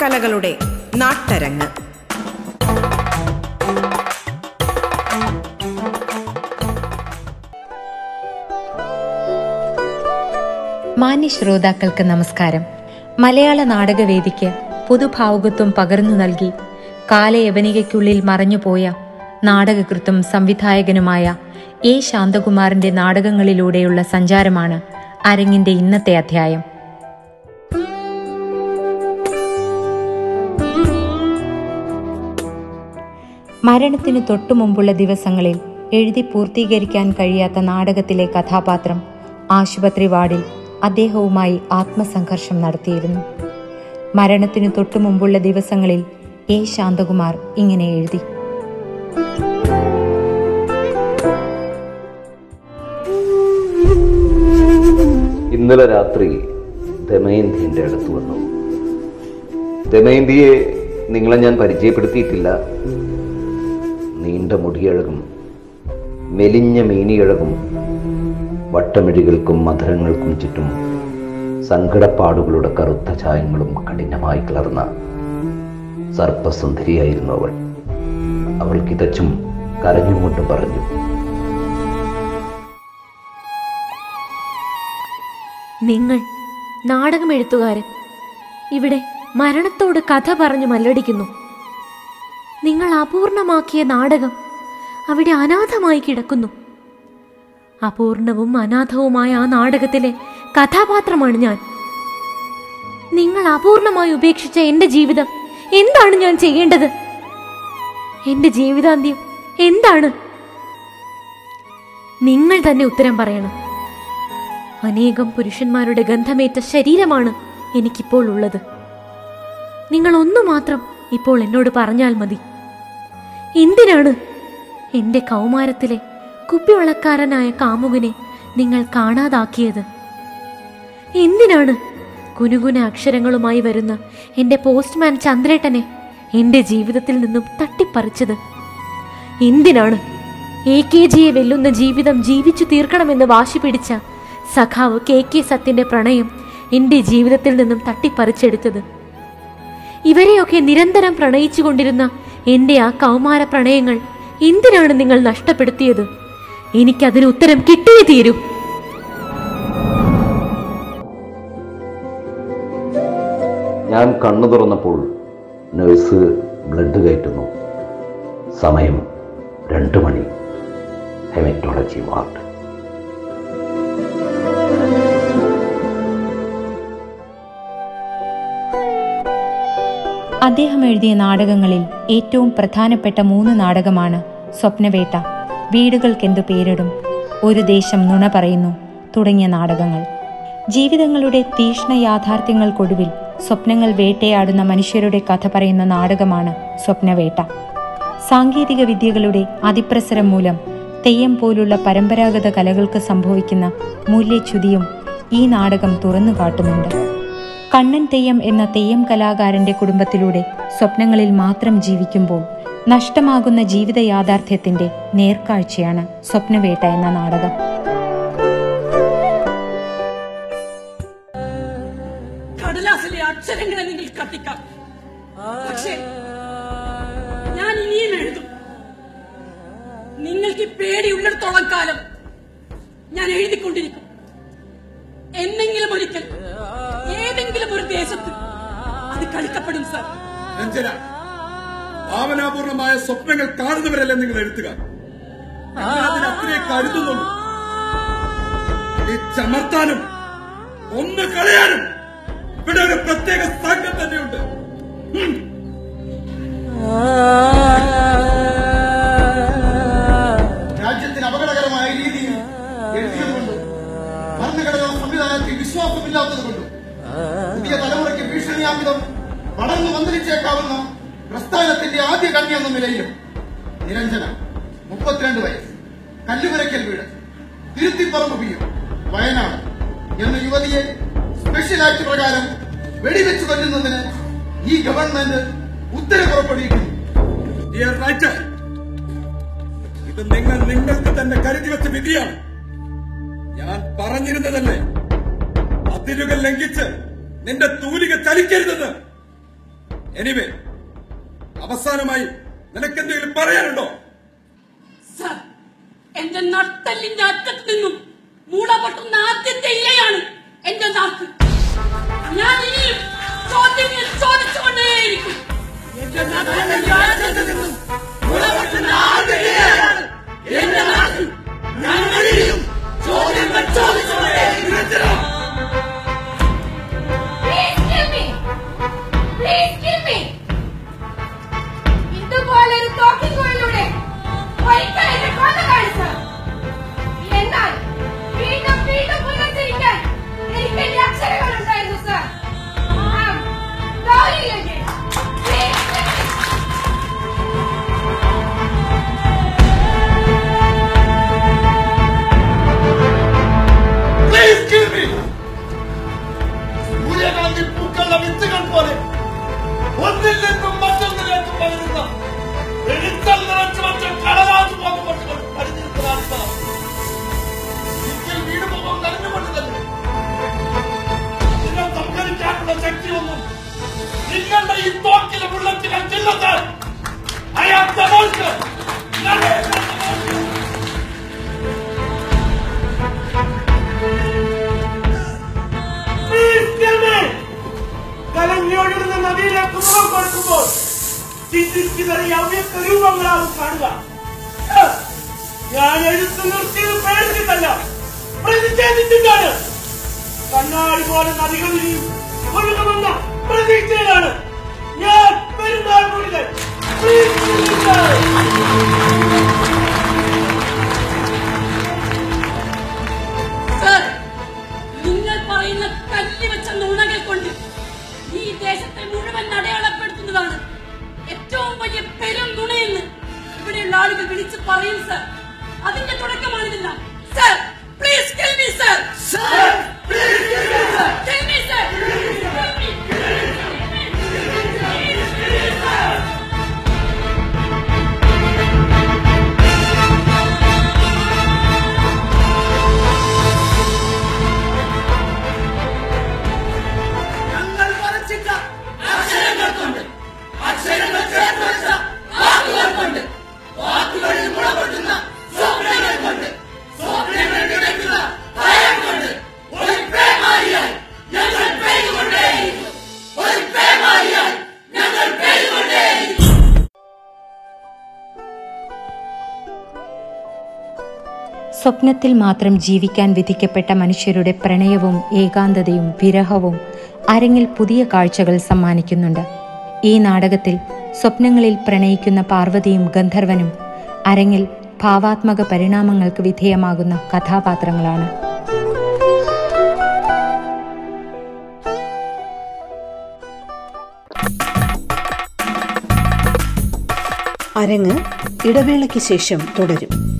നാടകകലകളുടെ നാട്ടരങ്ങ്. മാന്യ ശ്രോതാക്കൾക്ക് നമസ്കാരം. മലയാള നാടകവേദിക്ക് പുതുഭാവുകത്വം പകർന്നു നൽകി കാലയവനികയ്ക്കുള്ളിൽ മറഞ്ഞുപോയ നാടകകൃത്തും സംവിധായകനുമായ എ ശാന്തകുമാറിന്റെ നാടകങ്ങളിലൂടെയുള്ള സഞ്ചാരമാണ് അരങ്ങിന്റെ ഇന്നത്തെ അധ്യായം. മരണത്തിനു തൊട്ടുമുമ്പുള്ള ദിവസങ്ങളിൽ എഴുതി പൂർത്തീകരിക്കാൻ കഴിയാത്ത നാടകത്തിലെ കഥാപാത്രം ആശുപത്രി വാർഡിൽ അദ്ദേഹവുമായി ആത്മസംഘർഷം നടത്തിയിരുന്നു. മരണത്തിനു തൊട്ടുമുമ്പുള്ള ദിവസങ്ങളിൽ എ. ശാന്തകുമാർ ഇങ്ങനെ എഴുതി. ഇന്നലെ രാത്രി ദമയന്തിന്റെ അടുത്ത് വന്നു. ദമയന്തിയെ നിങ്ങളെ ഞാൻ പരിചയപ്പെടുത്തിയിട്ടില്ല. നീണ്ട മുടിയഴകും മെലിഞ്ഞ മീനിയഴകും വട്ടമിഴികൾക്കും മധുരങ്ങൾക്കും ചുറ്റും സങ്കടപ്പാടുകളുടെ കറുത്ത ചായങ്ങളും കഠിനമായി കലർന്ന സർപ്പസുന്ദരിയായിരുന്നു അവൾ. അവൾ കിതച്ചും കരഞ്ഞുകൊണ്ട് പറഞ്ഞു നിങ്ങൾ നാടകം എഴുത്തുകാരൻ ഇവിടെ മരണത്തോട് കഥ പറഞ്ഞു മല്ലടിക്കുന്നു. നിങ്ങൾ അപൂർണമാക്കിയ നാടകം അവിടെ അനാഥമായി കിടക്കുന്നു. അപൂർണവും അനാഥവുമായ ആ നാടകത്തിലെ കഥാപാത്രമാണ് ഞാൻ. നിങ്ങൾ അപൂർണമായി ഉപേക്ഷിച്ച എന്റെ ജീവിതം എന്താണ് ഞാൻ ചെയ്യേണ്ടത്? എന്റെ ജീവിതാന്ത്യം എന്താണ്? നിങ്ങൾ തന്നെ ഉത്തരം പറയണം. അനേകം പുരുഷന്മാരുടെ ഗന്ധമേറ്റ ശരീരമാണ് എനിക്കിപ്പോൾ ഉള്ളത്. നിങ്ങൾ ഒന്നു മാത്രം ഇപ്പോൾ എന്നോട് പറഞ്ഞാൽ മതി. എന്തിനാണ്? എന്റെ കൗമാരത്തിലെ കുപ്പിവളക്കാരനായ കാമുകനെ നിങ്ങൾ കാണാതാക്കിയത്. എന്തിനാണ്? കുനുകുന അക്ഷരങ്ങളുമായി വരുന്ന എന്റെ പോസ്റ്റ്മാൻ ചന്ദ്രേട്ടനെ എന്റെ ജീവിതത്തിൽ നിന്നും തട്ടിപ്പറിച്ചത്. എന്തിനാണ്? എ കെ ജിയെ വെല്ലുന്ന ജീവിതം ജീവിച്ചു തീർക്കണമെന്ന് വാശി പിടിച്ച സഖാവ് കെ കെ സത്യന്റെ പ്രണയം എന്റെ ജീവിതത്തിൽ നിന്നും തട്ടിപ്പറിച്ചെടുത്തത്. ഇവരെയൊക്കെ നിരന്തരം പ്രണയിച്ചുകൊണ്ടിരുന്ന എന്റെ ആ കൗമാര പ്രണയങ്ങൾ എന്തിനാണ് നിങ്ങൾ നഷ്ടപ്പെടുത്തിയത്? എനിക്കതിന് ഉത്തരം കിട്ടിയേ തീരൂ. ഞാൻ കണ്ണു തുറന്നപ്പോൾ നഴ്സ് ബ്ലഡ് കയറ്റുന്നു. സമയം രണ്ട് മണി. ഹെമറ്റോളജി വാർഡ് അദ്ദേഹം എഴുതിയ നാടകങ്ങളിൽ ഏറ്റവും പ്രധാനപ്പെട്ട മൂന്ന് നാടകമാണ് സ്വപ്നവേട്ട വീടുകൾക്കെന്തു പേരിടും ഒരു ദേശം നുണ പറയുന്നു തുടങ്ങിയ നാടകങ്ങൾ. ജീവിതങ്ങളുടെ തീഷ്ണ യാഥാർത്ഥ്യങ്ങൾക്കൊടുവിൽ സ്വപ്നങ്ങൾ വേട്ടയാടുന്ന മനുഷ്യരുടെ കഥ പറയുന്ന നാടകമാണ് സ്വപ്നവേട്ട. സാങ്കേതിക വിദ്യകളുടെ അതിപ്രസരം മൂലം തെയ്യം പോലുള്ള പരമ്പരാഗത കലകൾക്ക് സംഭവിക്കുന്ന മൂല്യച്യുതിയും ഈ നാടകം തുറന്നു കാട്ടുന്നുണ്ട്. കണ്ണൻ തെയ്യം എന്ന തെയ്യം കലാകാരന്റെ കുടുംബത്തിലൂടെ സ്വപ്നങ്ങളിൽ മാത്രം ജീവിക്കുമ്പോൾ നഷ്ടമാകുന്ന ജീവിത യാഥാർത്ഥ്യത്തിന്റെ നേർക്കാഴ്ചയാണ് സ്വപ്നവേട്ട എന്ന നാടകം. കടലാസിലെ അക്ഷരങ്ങളെ നിങ്ങൾ ഞാൻ ഇനിയും എഴുതും. നിങ്ങൾക്ക് പേടി പേടിയുള്ളിടത്തോളം കാലം ഞാൻ എഴുതിക്കൊണ്ടിരിക്കും. എന്നെങ്കിലും ഒരിക്കൽ ദേശത്ത് അത് കളിക്കപ്പെടും സർ. രഞ്ജന ഭാവനാപൂർണമായ സ്വപ്നങ്ങൾ കാണുന്നവരല്ല നിങ്ങൾ എഴുത്തുക ചമർത്താനും ഒന്ന് കളയാനും ഇവിടെ ഒരു പ്രത്യേക സംഘം തന്നെയുണ്ട്. രാജ്യത്തിന് അപകടകരമായ രീതിയിൽ എഴുതിയതുകൊണ്ട് ഭരണഘടനാ സംവിധാനത്തിൽ വിശ്വാസമില്ലാത്തതുകൊണ്ടും പുതിയ തലമുറയ്ക്ക് ഭീഷണിയാമിതം വളർന്നു വന്നിരിച്ചേക്കാവുന്ന പ്രസ്ഥാനത്തിന്റെ ആദ്യ കണ്ണി എന്ന നിലയിലും നിരഞ്ജന മുപ്പത്തിരണ്ട് വയസ്സ് കല്ലുപുരയ്ക്കൽ വീട് തിരുത്തിപ്പറമ്പ് പി വയനാട് എന്ന യുവതിയെ സ്പെഷ്യൽ ആക്ട് പ്രകാരം വെടിവെച്ച് കൊല്ലുന്നതിന് ഈ ഗവൺമെന്റ് ഉത്തരവ് പുറപ്പെടുവിക്കുന്നു ഇത് നിങ്ങൾ നിങ്ങൾക്ക് തന്നെ കരുതി വെച്ച വിധിയാണ്. ഞാൻ പറഞ്ഞിരുന്നതല്ലേ? അതിരുകൾ ലംഘിച്ച് നിന്റെ തൂലിക ചലിക്കരുതെന്ന്. എനിവേ അവസാനമായി നിനക്കെന്തെങ്കിലും പറയാനുണ്ടോ? സർ എന്റെ നട്ടലിന്റെ അറ്റത്ത് നിന്നും മൂള പൊട്ടുന്ന ആദ്യത്തെ ഇലയാണ് എന്റെ നാക്ക്. ഞാൻ ഇനിയും ചോദ്യങ്ങൾ ചോദിച്ചുകൊണ്ടേയിരിക്കും. ചിന്തിക്കുന്നറിയ അവ്യക്ത രൂപങ്ങളാവും കാണുക! ഞാൻ എഴുത്ത് നിർത്തിയത് പേടിച്ചിട്ടല്ല. പ്രതിഷേധിച്ചിട്ടാണ്. കണ്ണാടി പോലെ നദികളിൽ ഒഴുകുമെന്ന പ്രതീക്ഷയിലാണ് ഞാൻ പെരുന്നാൾ മുഴുവൻ നിങ്ങൾ പറയുന്ന കല്ലി വെച്ച നുണകൾ കൊണ്ട് ഈ ദേശത്തെ മുഴുവൻ അടയാളപ്പെടുത്തുന്നതാണ് ഏറ്റവും വലിയ പെരും നുണയെന്ന് ഇവിടെയുള്ള ആളുകൾ വിളിച്ച് പറയും സർ അതിന്റെ തുടക്കമാണിതെല്ലാം. Sir please kill me sir sir please kill me sir സ്വപ്നത്തിൽ മാത്രം ജീവിക്കാൻ വിധിക്കപ്പെട്ട മനുഷ്യരുടെ പ്രണയവും ഏകാന്തതയും വിരഹവും അരങ്ങിൽ പുതിയ കാഴ്ചകൾ സമ്മാനിക്കുന്നുണ്ട്. ഈ നാടകത്തിൽ സ്വപ്നങ്ങളിൽ പ്രണയിക്കുന്ന പാർവതിയും ഗന്ധർവനും അരങ്ങിൽ ഭാവാത്മക പരിണാമങ്ങൾക്ക് വിധേയമാകുന്ന കഥാപാത്രങ്ങളാണ്. അരങ്ങ് ഇടവേളയ്ക്ക് ശേഷം തുടരും.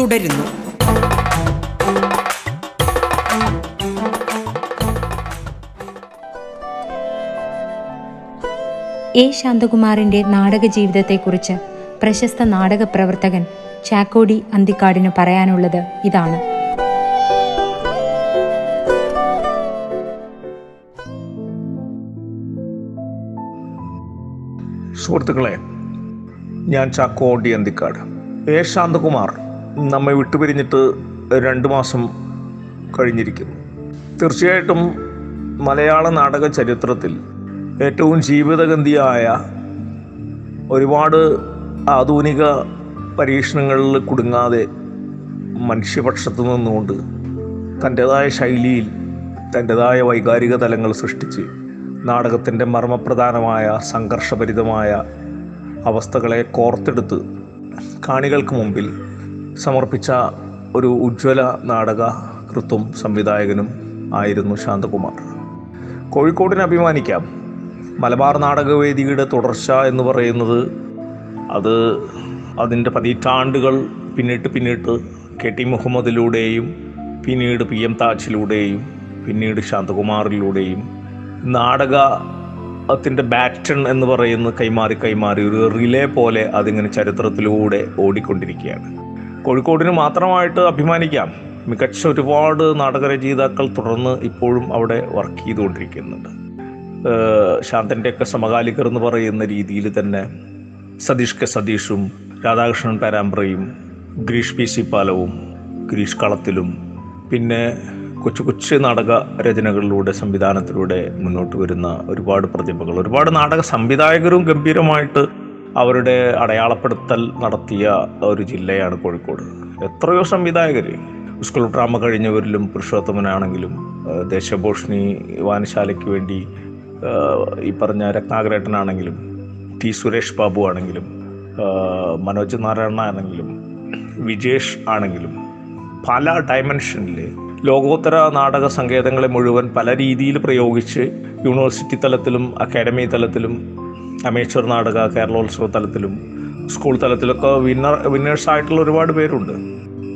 തുടരുന്നു. എ ശാന്തകുമാറിന്റെ നാടക ജീവിതത്തെക്കുറിച്ച് പ്രശസ്ത നാടക പ്രവർത്തകൻ ചാക്കോടി അന്തിക്കാടിന് പറയാനുള്ളത് ഇതാണ്. സുഹൃത്തുക്കളെ ഞാൻ ചാക്കോടി അന്തിക്കാട്. എ ശാന്തകുമാർ നമ്മെ വിട്ടുപിരിഞ്ഞിട്ട് രണ്ട് മാസം കഴിഞ്ഞിരിക്കുന്നു തീർച്ചയായിട്ടും മലയാള നാടക ചരിത്രത്തിൽ ഏറ്റവും ജീവിതഗന്ധിയായ ഒരുപാട് ആധുനിക പരീക്ഷണങ്ങളിൽ കുടുങ്ങാതെ മനുഷ്യപക്ഷത്ത് നിന്നുകൊണ്ട് തന്റെതായ ശൈലിയിൽ തന്റെതായ വൈകാരിക തലങ്ങൾ സൃഷ്ടിച്ച് നാടകത്തിന്റെ മർമ്മപ്രധാനമായ സംഘർഷഭരിതമായ അവസ്ഥകളെ കോർത്തെടുത്ത് കാണികൾക്ക് മുമ്പിൽ സമർപ്പിച്ച ഒരു ഉജ്ജ്വല നാടക കൃത്തും സംവിധായകനും ആയിരുന്നു ശാന്തകുമാർ. കോഴിക്കോടിനെ അഭിമാനിക്കാം. മലബാർ നാടകവേദിയുടെ തുടർച്ച എന്ന് പറയുന്നത് അത് അതിന്റെ പതിറ്റാണ്ടുകൾ പിന്നിട്ട് പിന്നിട്ട് കെ ടി മുഹമ്മദിലൂടെയും പിന്നീട് പി എം താജിലൂടെയും പിന്നീട് ശാന്തകുമാറിലൂടെയും നാടക ത്തിന്റെ ബാറ്റൺ എന്ന് പറയുന്ന കൈമാറി കൈമാറി ഒരു റിലേ പോലെ അതിങ്ങനെ ചരിത്രത്തിലൂടെ ഓടിക്കൊണ്ടിരിക്കുകയാണ്. കോഴിക്കോടിന് മാത്രമായിട്ട് അഭിമാനിക്കാം. മികച്ച ഒരുപാട് നാടകരചയിതാക്കൾ തുടർന്ന് ഇപ്പോഴും അവിടെ വർക്ക് ചെയ്തുകൊണ്ടിരിക്കുന്നുണ്ട്. ശാന്തന്റെയൊക്കെ സമകാലികർ എന്ന് പറയുന്ന രീതിയിൽ തന്നെ സതീഷ് കെ സതീഷും രാധാകൃഷ്ണൻ പേരാമ്പ്രയും ഗിരീഷ് പി സി പാലവും ഗിരീഷ് കളത്തിലും പിന്നെ കൊച്ചു കൊച്ചു നാടക രചനകളിലൂടെ സംവിധാനത്തിലൂടെ മുന്നോട്ട് വരുന്ന ഒരുപാട് പ്രതിഭകൾ ഒരുപാട് നാടക സംവിധായകരും ഗംഭീരമായിട്ട് അവരുടെ അടയാളപ്പെടുത്തൽ നടത്തിയ ഒരു ജില്ലയാണ് കോഴിക്കോട്. എത്രയോ സംവിധായകർ സ്കൂൾ ഡ്രാമ കഴിഞ്ഞവരിലും പുരുഷോത്തമനാണെങ്കിലും ദേശഭൂഷണി വാനശാലയ്ക്ക് വേണ്ടി ഈ പറഞ്ഞ രത്നാകരേട്ടനാണെങ്കിലും ടി സുരേഷ് ബാബു ആണെങ്കിലും മനോജ് നാരായണ ആണെങ്കിലും വിജേഷ് ആണെങ്കിലും പല ഡയമെൻഷനിൽ ലോകോത്തര നാടക സങ്കേതങ്ങളെ മുഴുവൻ പല രീതിയിൽ പ്രയോഗിച്ച് യൂണിവേഴ്സിറ്റി തലത്തിലും അക്കാഡമി തലത്തിലും അമേച്ചർ നാടക കേരളോത്സവ തലത്തിലും സ്കൂൾ തലത്തിലൊക്കെ വിന്നർ വിന്നേഴ്സ് ആയിട്ടുള്ള ഒരുപാട് പേരുണ്ട്.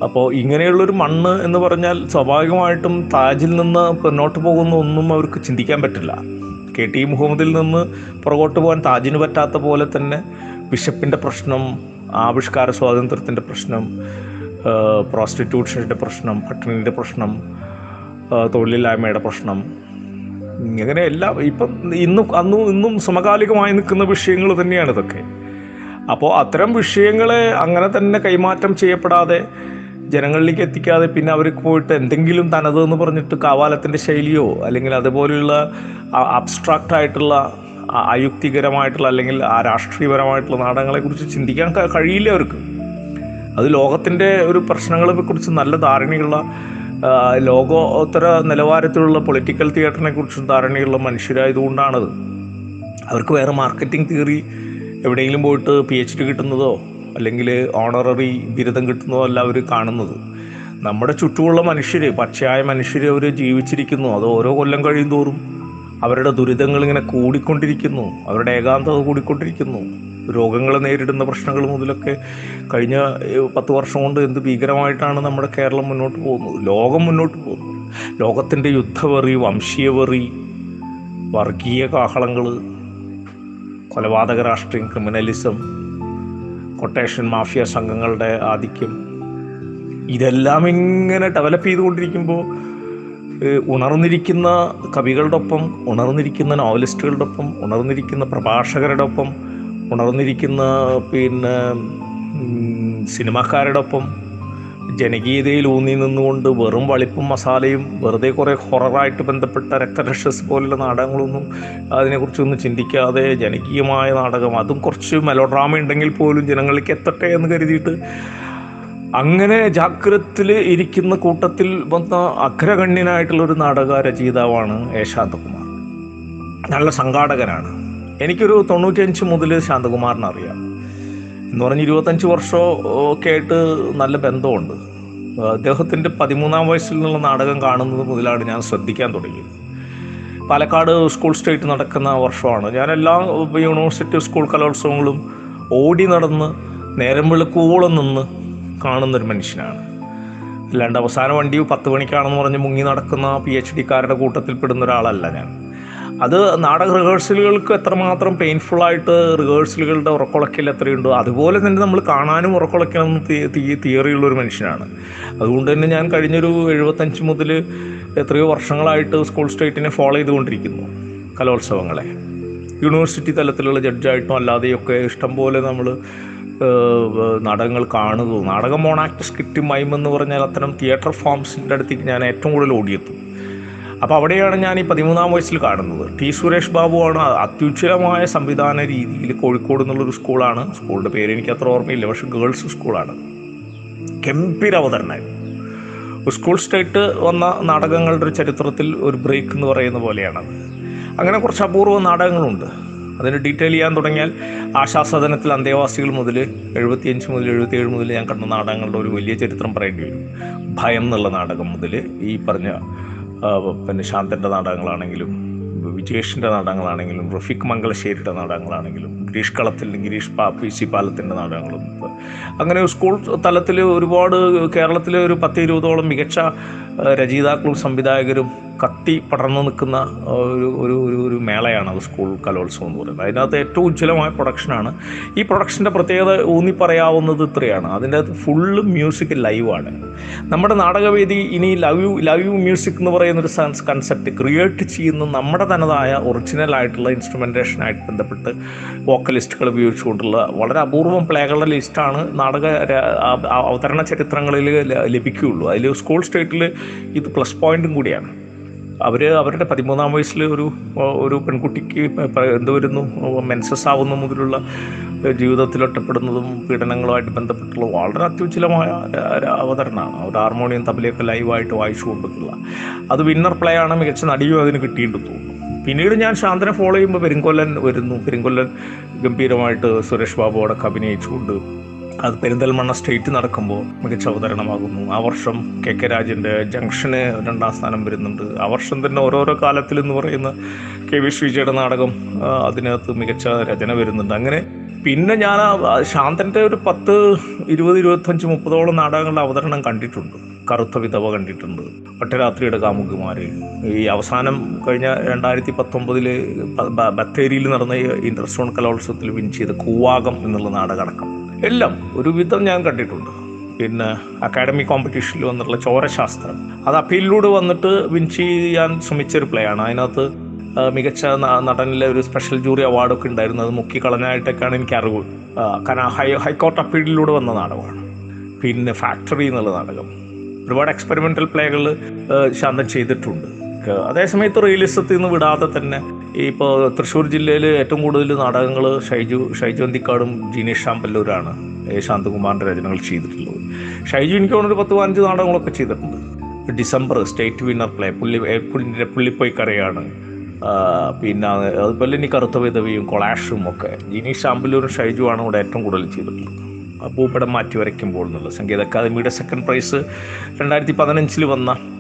അപ്പോൾ ഇങ്ങനെയുള്ളൊരു മണ്ണ് എന്ന് പറഞ്ഞാൽ സ്വാഭാവികമായിട്ടും താജിൽ നിന്ന് പിന്നോട്ട് പോകുന്ന ഒന്നും അവർക്ക് ചിന്തിക്കാൻ പറ്റില്ല. കെ ടി മുഹമ്മദിൽ നിന്ന് പുറകോട്ട് പോകാൻ താജിന് പറ്റാത്ത പോലെ തന്നെ ബിഷപ്പിന്റെ പ്രശ്നം ആവിഷ്കാര സ്വാതന്ത്ര്യത്തിന്റെ പ്രശ്നം പ്രോസ്റ്റിറ്റ്യൂഷന്റെ പ്രശ്നം പട്ടിണിന്റെ പ്രശ്നം തൊഴിലില്ലായ്മയുടെ പ്രശ്നം ഇങ്ങനെ എല്ലാം ഇപ്പം ഇന്നും അന്നും ഇന്നും സമകാലികമായി നിൽക്കുന്ന വിഷയങ്ങൾ തന്നെയാണ് ഇതൊക്കെ. അപ്പോൾ അത്തരം വിഷയങ്ങളെ അങ്ങനെ തന്നെ കൈമാറ്റം ചെയ്യപ്പെടാതെ ജനങ്ങളിലേക്ക് എത്തിക്കാതെ പിന്നെ അവർക്ക് പോയിട്ട് എന്തെങ്കിലും തനത് എന്ന് പറഞ്ഞിട്ട് കാവാലത്തിന്റെ ശൈലിയോ അല്ലെങ്കിൽ അതുപോലെയുള്ള അബ്സ്ട്രാക്റ്റ് ആയിട്ടുള്ള അയുക്തികരമായിട്ടുള്ള അല്ലെങ്കിൽ ആ രാഷ്ട്രീയപരമായിട്ടുള്ള നാടകങ്ങളെക്കുറിച്ച് ചിന്തിക്കാൻ കഴിയില്ല അവർക്ക്. അത് ലോകത്തിന്റെ ഒരു പ്രശ്നങ്ങളെ കുറിച്ച് നല്ല ധാരണയുള്ള ലോകോത്തര നിലവാരത്തിലുള്ള പൊളിറ്റിക്കൽ തിയേറ്ററിനെ കുറിച്ച് ധാരണയുള്ള മനുഷ്യരായതുകൊണ്ടാണത്. അവർക്ക് വേറെ മാർക്കറ്റിംഗ് തിയറി എവിടെയെങ്കിലും പോയിട്ട് പി എച്ച് ഡി കിട്ടുന്നതോ അല്ലെങ്കിൽ ഓണററി ബിരുദം കിട്ടുന്നതോ അല്ല അവർ കാണുന്നത്. നമ്മുടെ ചുറ്റുമുള്ള മനുഷ്യർ പച്ചയായ മനുഷ്യർ അവർ ജീവിച്ചിരിക്കുന്നു. അത് ഓരോ കൊല്ലം കഴിയും തോറും അവരുടെ ദുരിതങ്ങൾ ഇങ്ങനെ കൂടിക്കൊണ്ടിരിക്കുന്നു. അവരുടെ ഏകാന്തത കൂടിക്കൊണ്ടിരിക്കുന്നു. രോഗങ്ങൾ നേരിടുന്ന പ്രശ്നങ്ങൾ മുതലൊക്കെ കഴിഞ്ഞ പത്ത് വർഷം കൊണ്ട് എന്ത് ഭീകരമായിട്ടാണ് നമ്മുടെ കേരളം മുന്നോട്ട് പോകുന്നത്? ലോകം മുന്നോട്ട് പോകുന്നത്. ലോകത്തിന്റെ യുദ്ധവെറി വംശീയവെറി വർഗീയ കാഹളങ്ങൾ കൊലപാതക രാഷ്ട്രീയം ക്രിമിനലിസം കൊട്ടേഷൻ മാഫിയ സംഘങ്ങളുടെ ആധിക്യം ഇതെല്ലാം ഇങ്ങനെ ഡെവലപ്പ് ചെയ്തുകൊണ്ടിരിക്കുമ്പോൾ ഉണർന്നിരിക്കുന്ന കവികളുടെ ഒപ്പം ഉണർന്നിരിക്കുന്ന നോവലിസ്റ്റുകളുടെ ഒപ്പം ഉണർന്നിരിക്കുന്ന പ്രഭാഷകരുടെ ഒപ്പം ഉണർന്നിരിക്കുന്ന പിന്നെ സിനിമാക്കാരോടൊപ്പം ജനകീയതയിൽ ഊന്നി നിന്നുകൊണ്ട് വെറും വളിപ്പും മസാലയും വെറുതെ കുറേ ഹൊററായിട്ട് ബന്ധപ്പെട്ട രക്തരക്ഷസ് പോലുള്ള നാടകങ്ങളൊന്നും അതിനെക്കുറിച്ചൊന്നും ചിന്തിക്കാതെ ജനകീയമായ നാടകം. അതും കുറച്ച് മെലോഡ്രാമ ഉണ്ടെങ്കിൽ പോലും ജനങ്ങളിലേക്ക് എത്തട്ടെ എന്ന് കരുതിയിട്ട് അങ്ങനെ ജാഗ്രതത്തിൽ ഇരിക്കുന്ന കൂട്ടത്തിൽ വന്ന അഗ്രഗണ്യനായിട്ടുള്ള ഒരു നാടക രചയിതാവാണ് യേശാന്തകുമാർ നല്ല സംഘാടകനാണ്. എനിക്കൊരു തൊണ്ണൂറ്റഞ്ച് മുതൽ ശാന്തകുമാറിനെ അറിയാം. എന്ന് പറഞ്ഞ് ഇരുപത്തഞ്ച് വർഷം ഒക്കെ ആയിട്ട് നല്ല ബന്ധമുണ്ട്. അദ്ദേഹത്തിന്റെ പതിമൂന്നാം വയസ്സിൽ നിന്നുള്ള നാടകം കാണുന്നത് മുതലാണ് ഞാൻ ശ്രദ്ധിക്കാൻ തുടങ്ങിയത്. പാലക്കാട് സ്കൂൾ സ്റ്റേറ്റ് നടക്കുന്ന വർഷമാണ്. ഞാൻ എല്ലാ യൂണിവേഴ്സിറ്റി സ്കൂൾ കലോത്സവങ്ങളും ഓടി നടന്ന് നേരം വെളുക്കോളം നിന്ന് കാണുന്നൊരു മനുഷ്യനാണ്. അല്ലാണ്ട് അവസാന വണ്ടി പത്ത് മണിക്കാണെന്ന് പറഞ്ഞ് മുങ്ങി നടക്കുന്ന പി എച്ച് ഡിക്കാരുടെ കൂട്ടത്തിൽ പെടുന്ന ഒരാളല്ല ഞാൻ. അത് നാടക റിഹേഴ്സലുകൾക്ക് എത്രമാത്രം പെയിൻഫുള്ളായിട്ട് റിഹേഴ്സലുകളുടെ ഉറക്കുളയ്ക്കൽ എത്രയുണ്ടോ അതുപോലെ തന്നെ നമ്മൾ കാണാനും ഉറക്കുളയ്ക്കണം എന്ന് തിയറിയുള്ള ഒരു മനുഷ്യനാണ്. അതുകൊണ്ട് തന്നെ ഞാൻ കഴിഞ്ഞൊരു എഴുപത്തഞ്ച് മുതൽ എത്രയോ വർഷങ്ങളായിട്ട് സ്കൂൾ സ്റ്റേറ്റിനെ ഫോളോ ചെയ്തുകൊണ്ടിരിക്കുന്നു കലോത്സവങ്ങളെ. യൂണിവേഴ്സിറ്റി തലത്തിലുള്ള ജഡ്ജായിട്ടും അല്ലാതെയൊക്കെ ഇഷ്ടംപോലെ നമ്മൾ നാടകങ്ങൾ കാണുന്നു. നാടകം മോണാക്ട് സ്ക്രിപ്റ്റ് മൈം എന്ന് പറഞ്ഞാൽ അത്തരം തിയേറ്റർ ഫോംസിന്റെ അടുത്തേക്ക് ഞാൻ ഏറ്റവും കൂടുതൽ ഓടിയെത്തും. അപ്പോൾ അവിടെയാണ് ഞാൻ ഈ പതിമൂന്നാം വയസ്സിൽ കാണുന്നത്. ടി സുരേഷ് ബാബുവാണ് അത്യുജ്വലമായ സംവിധാന രീതിയിൽ കോഴിക്കോട് എന്നുള്ളൊരു സ്കൂളാണ്. സ്കൂളിന്റെ പേര് എനിക്ക് അത്ര ഓർമ്മയില്ല പക്ഷേ ഗേൾസ് സ്കൂളാണ്. ഗംഭീര അവതരണമായിരുന്നു. സ്കൂൾ സ്റ്റേറ്റ് വന്ന നാടകങ്ങളുടെ ഒരു ചരിത്രത്തിൽ ഒരു ബ്രേക്ക് എന്ന് പറയുന്ന പോലെയാണത്. അങ്ങനെ കുറച്ച് അപൂർവ നാടകങ്ങളുണ്ട്. അതിന് ഡീറ്റെയിൽ ചെയ്യാൻ തുടങ്ങിയാൽ ആശാസദനത്തിൽ അന്തേവാസികൾ മുതൽ എഴുപത്തിയഞ്ച് മുതൽ എഴുപത്തിയേഴ് മുതൽ ഞാൻ കണ്ട നാടകങ്ങളുടെ ഒരു വലിയ ചരിത്രം പറയേണ്ടി വരും. ഭയം എന്നുള്ള നാടകം മുതൽ ഈ പറഞ്ഞ പിന്നെ ശാന്തന്റെ നാടകങ്ങളാണെങ്കിലും വിജേഷിന്റെ നാടകങ്ങളാണെങ്കിലും റഫീഖ് മംഗലശ്ശേരിയുടെ നാടകങ്ങളാണെങ്കിലും ഗിരീഷ് കളത്തിൽ ഗിരീഷ് പാ സി പാലത്തിന്റെ നാടകങ്ങളും. അങ്ങനെ സ്കൂൾ തലത്തിൽ ഒരുപാട് കേരളത്തിലെ ഒരു പത്ത് ഇരുപതോളം മികച്ച രചയിതാക്കളും സംവിധായകരും കത്തി പടർന്നു നിൽക്കുന്ന ഒരു ഒരു ഒരു ഒരു മേളയാണ് അത് സ്കൂൾ കലോത്സവം എന്ന് പറയുന്നത്. അതിനകത്ത് ഏറ്റവും ഉജ്ജ്വലമായ പ്രൊഡക്ഷനാണ്. ഈ പ്രൊഡക്ഷന്റെ പ്രത്യേകത ഊന്നി പറയാവുന്നത് ഇത്രയാണ്. അതിന്റെ അകത്ത് ഫുള്ള് മ്യൂസിക് ലൈവാണ്. നമ്മുടെ നാടകവേദി ഇനി love you love live music എന്ന് പറയുന്നൊരു കൺസെപ്റ്റ് ക്രിയേറ്റ് ചെയ്യുന്ന നമ്മുടെ തനതായ ഒറിജിനൽ ആയിട്ടുള്ള ഇൻസ്ട്രുമെന്റേഷനായിട്ട് ബന്ധപ്പെട്ട് വോക്കലിസ്റ്റുകൾ ഉപയോഗിച്ചുകൊണ്ടുള്ള വളരെ അപൂർവം പ്ലേകളുടെ ലിസ്റ്റാണ് നാടക അവതരണ ചരിത്രങ്ങളിൽ ലഭിക്കുകയുള്ളൂ. അതിൽ സ്കൂൾ സ്റ്റേറ്റിൽ ഇത് പ്ലസ് പോയിന്റും കൂടിയാണ്. അവർ അവരുടെ പതിമൂന്നാം വയസ്സിൽ ഒരു ഒരു പെൺകുട്ടിക്ക് എന്ത് വരുന്നു? മെൻസസ് ആവുന്ന മുതലുള്ള ജീവിതത്തിൽ ഒറ്റപ്പെടുന്നതും പീഡനങ്ങളുമായിട്ട് ബന്ധപ്പെട്ടുള്ള വളരെ ര- അവതരണമാണ്. ഒരു ഹാർമോണിയം തബലയൊക്കെ ലൈവായിട്ട് വായിച്ചു കൊണ്ടിട്ടുള്ള. അത് വിന്നർ പ്ലേ ആണ് മികച്ച നടിയും അതിന് കിട്ടിയിട്ടുണ്ട് തോന്നുന്നു. പിന്നീട് ഞാൻ ശാന്തനെ ഫോളോ ചെയ്യുമ്പോൾ പെരുങ്കൊല്ലൻ വരുന്നു. പെരുങ്കൊല്ലൻ ഗംഭീരമായിട്ട് സുരേഷ് ബാബുവോടൊക്കെ അഭിനയിച്ചുകൊണ്ട് അത് പെരിന്തൽമണ്ണ സ്റ്റേറ്റ് നടക്കുമ്പോൾ മികച്ച അവതരണമാകുന്നു. ആ വർഷം കെ കെ രാജന്റെ ജംഗ്ഷന് രണ്ടാം സ്ഥാനം വരുന്നുണ്ട്. ആ വർഷം തന്നെ ഓരോരോ കാലത്തിൽ എന്ന് പറയുന്ന കെ വി ശ്രീജയുടെ നാടകം അതിനകത്ത് മികച്ച രചന വരുന്നുണ്ട്. അങ്ങനെ പിന്നെ ഞാൻ ശാന്തന്റെ ഒരു പത്ത് ഇരുപത് ഇരുപത്തഞ്ച് മുപ്പതോളം നാടകങ്ങളുടെ അവതരണം കണ്ടിട്ടുണ്ട്. കറുത്ത വിധവ കണ്ടിട്ടുണ്ട്. ഒറ്റരാത്രിയുടെ കാമുകിമാര്. ഈ അവസാനം കഴിഞ്ഞ രണ്ടായിരത്തി പത്തൊമ്പതിൽ ബത്തേരിയിൽ നടന്ന ഇന്റർസോൺ കലോത്സവത്തിൽ വിൻ ചെയ്ത കൂവാകം എന്നുള്ള നാടകടക്കം. എല്ലാം ഒരുവിധം ഞാൻ കണ്ടിട്ടുണ്ട്. പിന്നെ അക്കാഡമിക് കോമ്പറ്റീഷനിൽ വന്നിട്ടുള്ള ചോരശാസ്ത്രം. അത് അപ്പീലിലൂടെ വന്നിട്ട് വിൻ ചെയ്യാൻ ശ്രമിച്ചൊരു പ്ലേ ആണ്. അതിനകത്ത് മികച്ച നടനിലെ ഒരു സ്പെഷ്യൽ ജൂറി അവാർഡൊക്കെ ഉണ്ടായിരുന്നു. അത് മുക്കി കളഞ്ഞായിട്ടൊക്കെയാണ് എനിക്ക് അറിവ് കാരണം ഹൈ ഹൈക്കോർട്ട് അപ്പീലിലൂടെ വന്ന നാടകമാണ്. പിന്നെ ഫാക്ടറി എന്നുള്ള നാടകം. ഒരുപാട് എക്സ്പെരിമെന്റൽ പ്ലേകൾ ശാന്തം ചെയ്തിട്ടുണ്ട്. അതേസമയത്ത് റിയലിസത്തിൽ നിന്ന് വിടാതെ തന്നെ ഇപ്പോൾ തൃശ്ശൂർ ജില്ലയിൽ ഏറ്റവും കൂടുതൽ നാടകങ്ങൾ ഷൈജു ഷൈജു അന്തിക്കാടും ജീനേഷ് ശാമ്പല്ലൂരാണ് ശാന്തകുമാറിന്റെ രചനകൾ ചെയ്തിട്ടുള്ളത്. ഷൈജു എനിക്ക് തോന്നുന്നു ഒരു പത്ത് പതിനഞ്ച് നാടകങ്ങളൊക്കെ ചെയ്തിട്ടുണ്ട്. ഡിസംബർ സ്റ്റേറ്റ് വിന്നർ പ്ലേ പുള്ളി പുള്ളിപ്പോയി കരയാണ്. പിന്നെ അതുപോലെ ഇനി കറുത്ത വിധവിയും കൊളാഷും ഒക്കെ. ജിനീഷ് ശാമ്പല്ലൂരും ഷൈജുവാണ് ഇവിടെ ഏറ്റവും കൂടുതൽ ചെയ്തിട്ടുള്ളത്. പൂപ്പടം മാറ്റി വരയ്ക്കുമ്പോൾ എന്നുള്ളത് സംഗീത അക്കാദമിയുടെ സെക്കൻഡ് പ്രൈസ് രണ്ടായിരത്തി പതിനഞ്ചിൽ വന്ന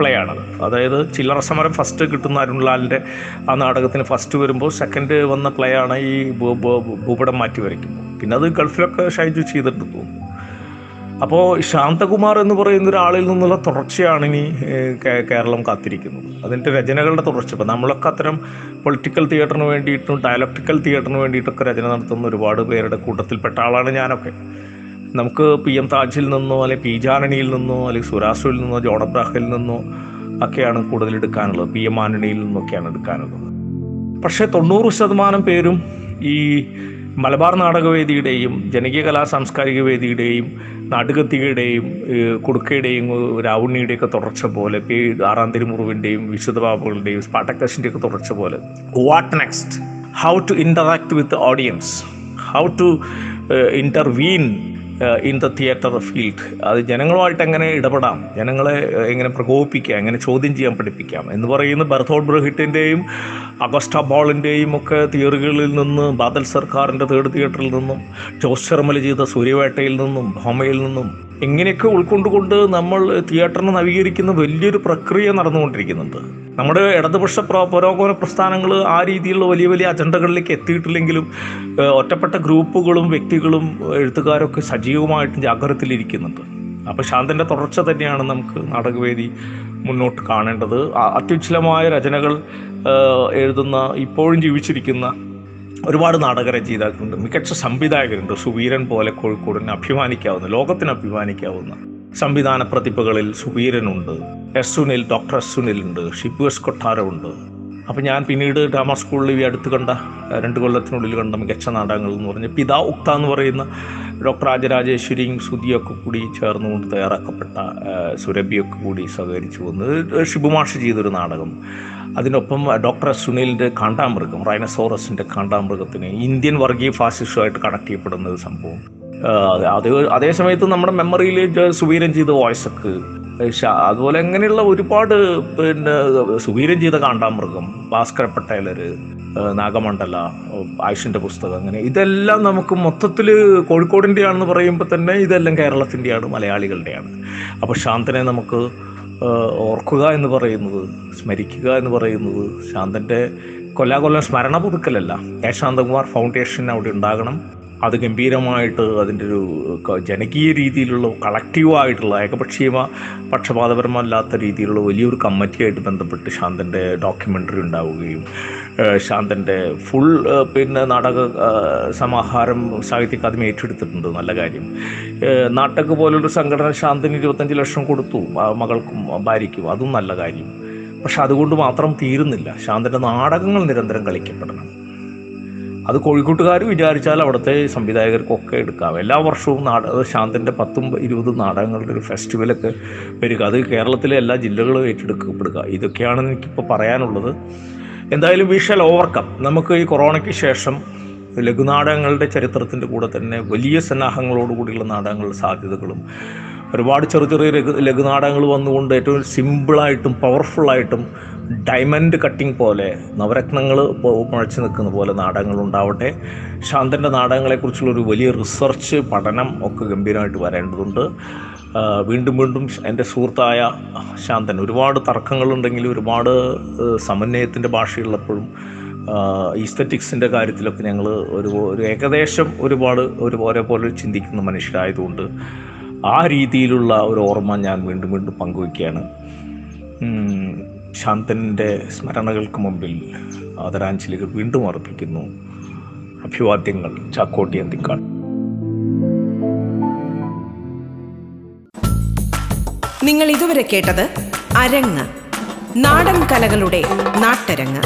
പ്ലേ ആണ് അതായത് ചില്ലറ സമരം ഫസ്റ്റ് കിട്ടുന്ന അരുൺലാലിന്റെ ആ നാടകത്തിന് ഫസ്റ്റ് വരുമ്പോൾ സെക്കൻഡ് വന്ന പ്ലേ ആണ് ഈ ഭൂപടം മാറ്റി വരയ്ക്കുമ്പോൾ. പിന്നെ അത് ഗൾഫിലൊക്കെ ഷൈജു ചെയ്തിട്ട് തോന്നുന്നു. അപ്പോൾ ശാന്തകുമാർ എന്ന് പറയുന്ന ഒരാളിൽ നിന്നുള്ള തുടർച്ചയാണ് ഇനി കേരളം കാത്തിരിക്കുന്നത്. അതിന്റെ രചനകളുടെ തുടർച്ച. ഇപ്പം നമ്മളൊക്കെ അത്തരം പൊളിറ്റിക്കൽ തിയേറ്ററിന് വേണ്ടിയിട്ടും ഡയലക്ടിക്കൽ തിയേറ്ററിന് വേണ്ടിയിട്ടൊക്കെ രചന നടത്തുന്ന ഒരുപാട് പേരുടെ കൂട്ടത്തിൽപ്പെട്ട ആളാണ് ഞാനൊക്കെ. നമുക്ക് പി എം താജിൽ നിന്നോ അല്ലെങ്കിൽ പി ജാനണിയിൽ നിന്നോ അല്ലെങ്കിൽ സുരാസുവിൽ നിന്നോ ജോൺ അബ്രാഹിൽ നിന്നോ ഒക്കെയാണ് കൂടുതൽ എടുക്കാനുള്ളത്. P M ആന്റണിയിൽ നിന്നൊക്കെയാണ് എടുക്കാനുള്ളത്. പക്ഷേ തൊണ്ണൂറ് ശതമാനം പേരും ഈ മലബാർ നാടകവേദിയുടെയും ജനകീയ കലാ സാംസ്കാരിക വേദിയുടെയും നാട്ടുകത്തികയുടെയും കുടുക്കയുടെയും രാവുണ്ണിയുടെയൊക്കെ തുടർച്ച പോലെ പി ആറാം തിരുമുറിവിന്റെയും വിശുദ്ധ ബാബുകളുടെയും സ്പാട്ടക്കസിന്റെ ഒക്കെ തുടർച്ച പോലെ. What next how to interact with audience how to intervene in the theatre field അത് ജനങ്ങളുമായിട്ട് എങ്ങനെ ഇടപെടാം? ജനങ്ങളെ എങ്ങനെ പ്രകോപിപ്പിക്കാം? എങ്ങനെ ചോദ്യം ചെയ്യാൻ പഠിപ്പിക്കാം? എന്ന് പറയുന്ന ബർത്തോഡ് ബ്രഹിറ്റിന്റെയും അഗസ്റ്റ ബോളിന്റെയും ഒക്കെ തിയറികളിൽ നിന്ന് ബാദൽ സർക്കാരിന്റെ തേർഡ് തിയേറ്ററിൽ നിന്നും ജോസ് ശർമ്മൽ ചെയ്ത സൂര്യവേട്ടയിൽ നിന്നും ഭോമയിൽ നിന്നും ഇങ്ങനെയൊക്കെ ഉൾക്കൊണ്ടുകൊണ്ട് നമ്മൾ തിയേറ്ററിനെ നവീകരിക്കുന്ന വലിയൊരു പ്രക്രിയ നടന്നുകൊണ്ടിരിക്കുന്നുണ്ട്. നമ്മുടെ ഇടതുപക്ഷ പ്ര- പുരോഗമന പ്രസ്ഥാനങ്ങൾ ആ രീതിയിലുള്ള വലിയ വലിയ അജണ്ടകളിലേക്ക് എത്തിയിട്ടില്ലെങ്കിലും ഒറ്റപ്പെട്ട ഗ്രൂപ്പുകളും വ്യക്തികളും എഴുത്തുകാരൊക്കെ സജീവമായിട്ടും ജാഗ്രതയിലിരിക്കുന്നുണ്ട്. അപ്പോൾ ശാന്തന്റെ തുടർച്ച തന്നെയാണ് നമുക്ക് നാടകവേദി മുന്നോട്ട് കാണേണ്ടത്. അത്യുജ്വലമായ രചനകൾ എഴുതുന്ന ഇപ്പോഴും ജീവിച്ചിരിക്കുന്ന ഒരുപാട് നാടക രചയിതാക്കളുണ്ട് മികച്ച സംവിധായകരുണ്ട്. സുവീരൻ പോലെ കോഴിക്കോടിന് അഭിമാനിക്കാവുന്ന ലോകത്തിന് അഭിമാനിക്കാവുന്ന സംവിധാന പ്രതിഭകളിൽ സുവീരനുണ്ട്. എസ് സുനിൽ ഡോക്ടർ എസ് സുനിലുണ്ട്. ഷിബു എസ് കൊട്ടാരമുണ്ട്. അപ്പം ഞാൻ പിന്നീട് ഡ്രാമ സ്കൂളിൽ ഈ അടുത്ത് കണ്ട രണ്ട് കൊല്ലത്തിനുള്ളിൽ കണ്ട മികച്ച നാടകങ്ങൾ എന്ന് പറഞ്ഞ് പിതാ ഉക്ത എന്ന് പറയുന്ന ഡോക്ടർ രാജരാജേശ്വരിയും സുധിയൊക്കെ കൂടി ചേർന്നുകൊണ്ട് തയ്യാറാക്കപ്പെട്ട സുരഭിയൊക്കെ കൂടി സഹകരിച്ചു വന്ന് ഷിബുമാഷ് ചെയ്തൊരു നാടകം. അതിനൊപ്പം ഡോക്ടർ സുനിലിന്റെ കാണ്ടാമൃഗം റൈനസോറസിന്റെ കാണ്ടാമൃഗത്തിന് ഇന്ത്യൻ വർഗീയ ഫാസിസ്റ്റുമായിട്ട് കണക്ട് ചെയ്യപ്പെടുന്ന ഒരു സംഭവം. അത് അതേ സമയത്ത് നമ്മുടെ മെമ്മറിയിൽ സുവീരൻ ചെയ്ത വോയിസൊക്കെ അതുപോലെ അങ്ങനെയുള്ള ഒരുപാട് പിന്നെ സുവീരൻ ചെയ്ത കാണ്ടാമൃഗം ഭാസ്കര പട്ടേലര് നാഗമണ്ഡല ആയുഷിന്റെ പുസ്തകം അങ്ങനെ ഇതെല്ലാം നമുക്ക് മൊത്തത്തിൽ കോഴിക്കോടിന്റെയാണെന്ന് പറയുമ്പോൾ തന്നെ ഇതെല്ലാം കേരളത്തിന്റെയാണ് മലയാളികളുടെയാണ്. അപ്പോൾ ശാന്തനെ നമുക്ക് ഓർക്കുക എന്ന് പറയുന്നത് സ്മരിക്കുക എന്ന് പറയുന്നത് ശാന്തന്റെ കൊല്ലാകൊല്ലം സ്മരണ പുതുക്കലല്ല. കെ ശാന്തകുമാർ ഫൗണ്ടേഷൻ അവിടെ ഉണ്ടാകണം. അത് ഗംഭീരമായിട്ട് അതിന്റെ ഒരു ജനകീയ രീതിയിലുള്ള കളക്റ്റീവായിട്ടുള്ള ഏകപക്ഷീയ പക്ഷപാതപരമല്ലാത്ത രീതിയിലുള്ള വലിയൊരു കമ്മിറ്റിയായിട്ട് ബന്ധപ്പെട്ട് ശാന്തന്റെ ഡോക്യുമെന്ററി ഉണ്ടാവുകയും ശാന്തന്റെ ഫുൾ പിന്നെ നാടക സമാഹാരം സാഹിത്യ അക്കാദമി ഏറ്റെടുത്തിട്ടുണ്ട്. നല്ല കാര്യം. നാട്ടക്ക് നാട്ടക് പോലൊരു സംഘടന ശാന്തന് ഇരുപത്തഞ്ച് ലക്ഷം കൊടുത്തു മകൾക്കും ഭാര്യയ്ക്കും. അതും നല്ല കാര്യം. പക്ഷെ അതുകൊണ്ട് മാത്രം തീരുന്നില്ല. ശാന്തന്റെ നാടകങ്ങൾ നിരന്തരം കളിക്കപ്പെടണം. അത് കോഴിക്കോട്ടുകാർ വിചാരിച്ചാൽ അവിടുത്തെ സംവിധായകർക്കൊക്കെ എടുക്കാം. എല്ലാ വർഷവും നാട ശാന്തന്റെ പത്തും ഇരുപതും നാടകങ്ങളുടെ ഒരു ഫെസ്റ്റിവലൊക്കെ വരിക. അത് കേരളത്തിലെ എല്ലാ ജില്ലകളും ഏറ്റെടുക്കപ്പെടുക. ഇതൊക്കെയാണ് എനിക്കിപ്പോൾ പറയാനുള്ളത്. എന്തായാലും വിഷൽ ഓവർകം നമുക്ക് ഈ കൊറോണയ്ക്ക് ശേഷം ലഘുനാടകങ്ങളുടെ ചരിത്രത്തിന്റെ കൂടെ തന്നെ വലിയ സന്നാഹങ്ങളോടുകൂടിയുള്ള നാടകങ്ങളുടെ സാധ്യതകളും ഒരുപാട് ചെറു ചെറിയ ലഘു ലഘുനാടകങ്ങൾ വന്നുകൊണ്ട് ഏറ്റവും സിമ്പിളായിട്ടും പവർഫുള്ളായിട്ടും ഡയമണ്ട് കട്ടിംഗ് പോലെ നവരത്നങ്ങൾ മുഴച്ചു നിൽക്കുന്ന പോലെ നാടകങ്ങൾ ഉണ്ടാവട്ടെ ശാന്തന്റെ നാടകങ്ങളെക്കുറിച്ചുള്ള ഒരു വലിയ റിസർച്ച് പഠനം ഒക്കെ ഗംഭീരമായിട്ട് വരേണ്ടതുണ്ട്. വീണ്ടും വീണ്ടും എന്റെ സുഹൃത്തായ ശാന്തൻ ഒരുപാട് തർക്കങ്ങളുണ്ടെങ്കിലും ഒരുപാട് സമന്വയത്തിന്റെ ഭാഷയുള്ളപ്പോഴും ഈസ്തറ്റിക്സിന്റെ കാര്യത്തിലൊക്കെ ഞങ്ങൾ ഒരു ഒരു ഏകദേശം ഒരുപാട് ഒരു ഒരേപോലെ ചിന്തിക്കുന്ന മനുഷ്യരായതുകൊണ്ട് ആ രീതിയിലുള്ള ഒരു ഓർമ്മ ഞാൻ വീണ്ടും വീണ്ടും പങ്കുവയ്ക്കുകയാണ്. ശാന്തന്റെ സ്മരണകൾക്ക് മുമ്പിൽ ആദരാഞ്ജലികൾ വീണ്ടും അർപ്പിക്കുന്നു. അഭിവാദ്യങ്ങൾ ചാക്കോട്ടി അന്തിക്കാട് നിങ്ങൾ ഇതുവരെ കേട്ടത് അരങ്ങ് നാടൻ കലകളുടെ നാട്ടരങ്ങ്.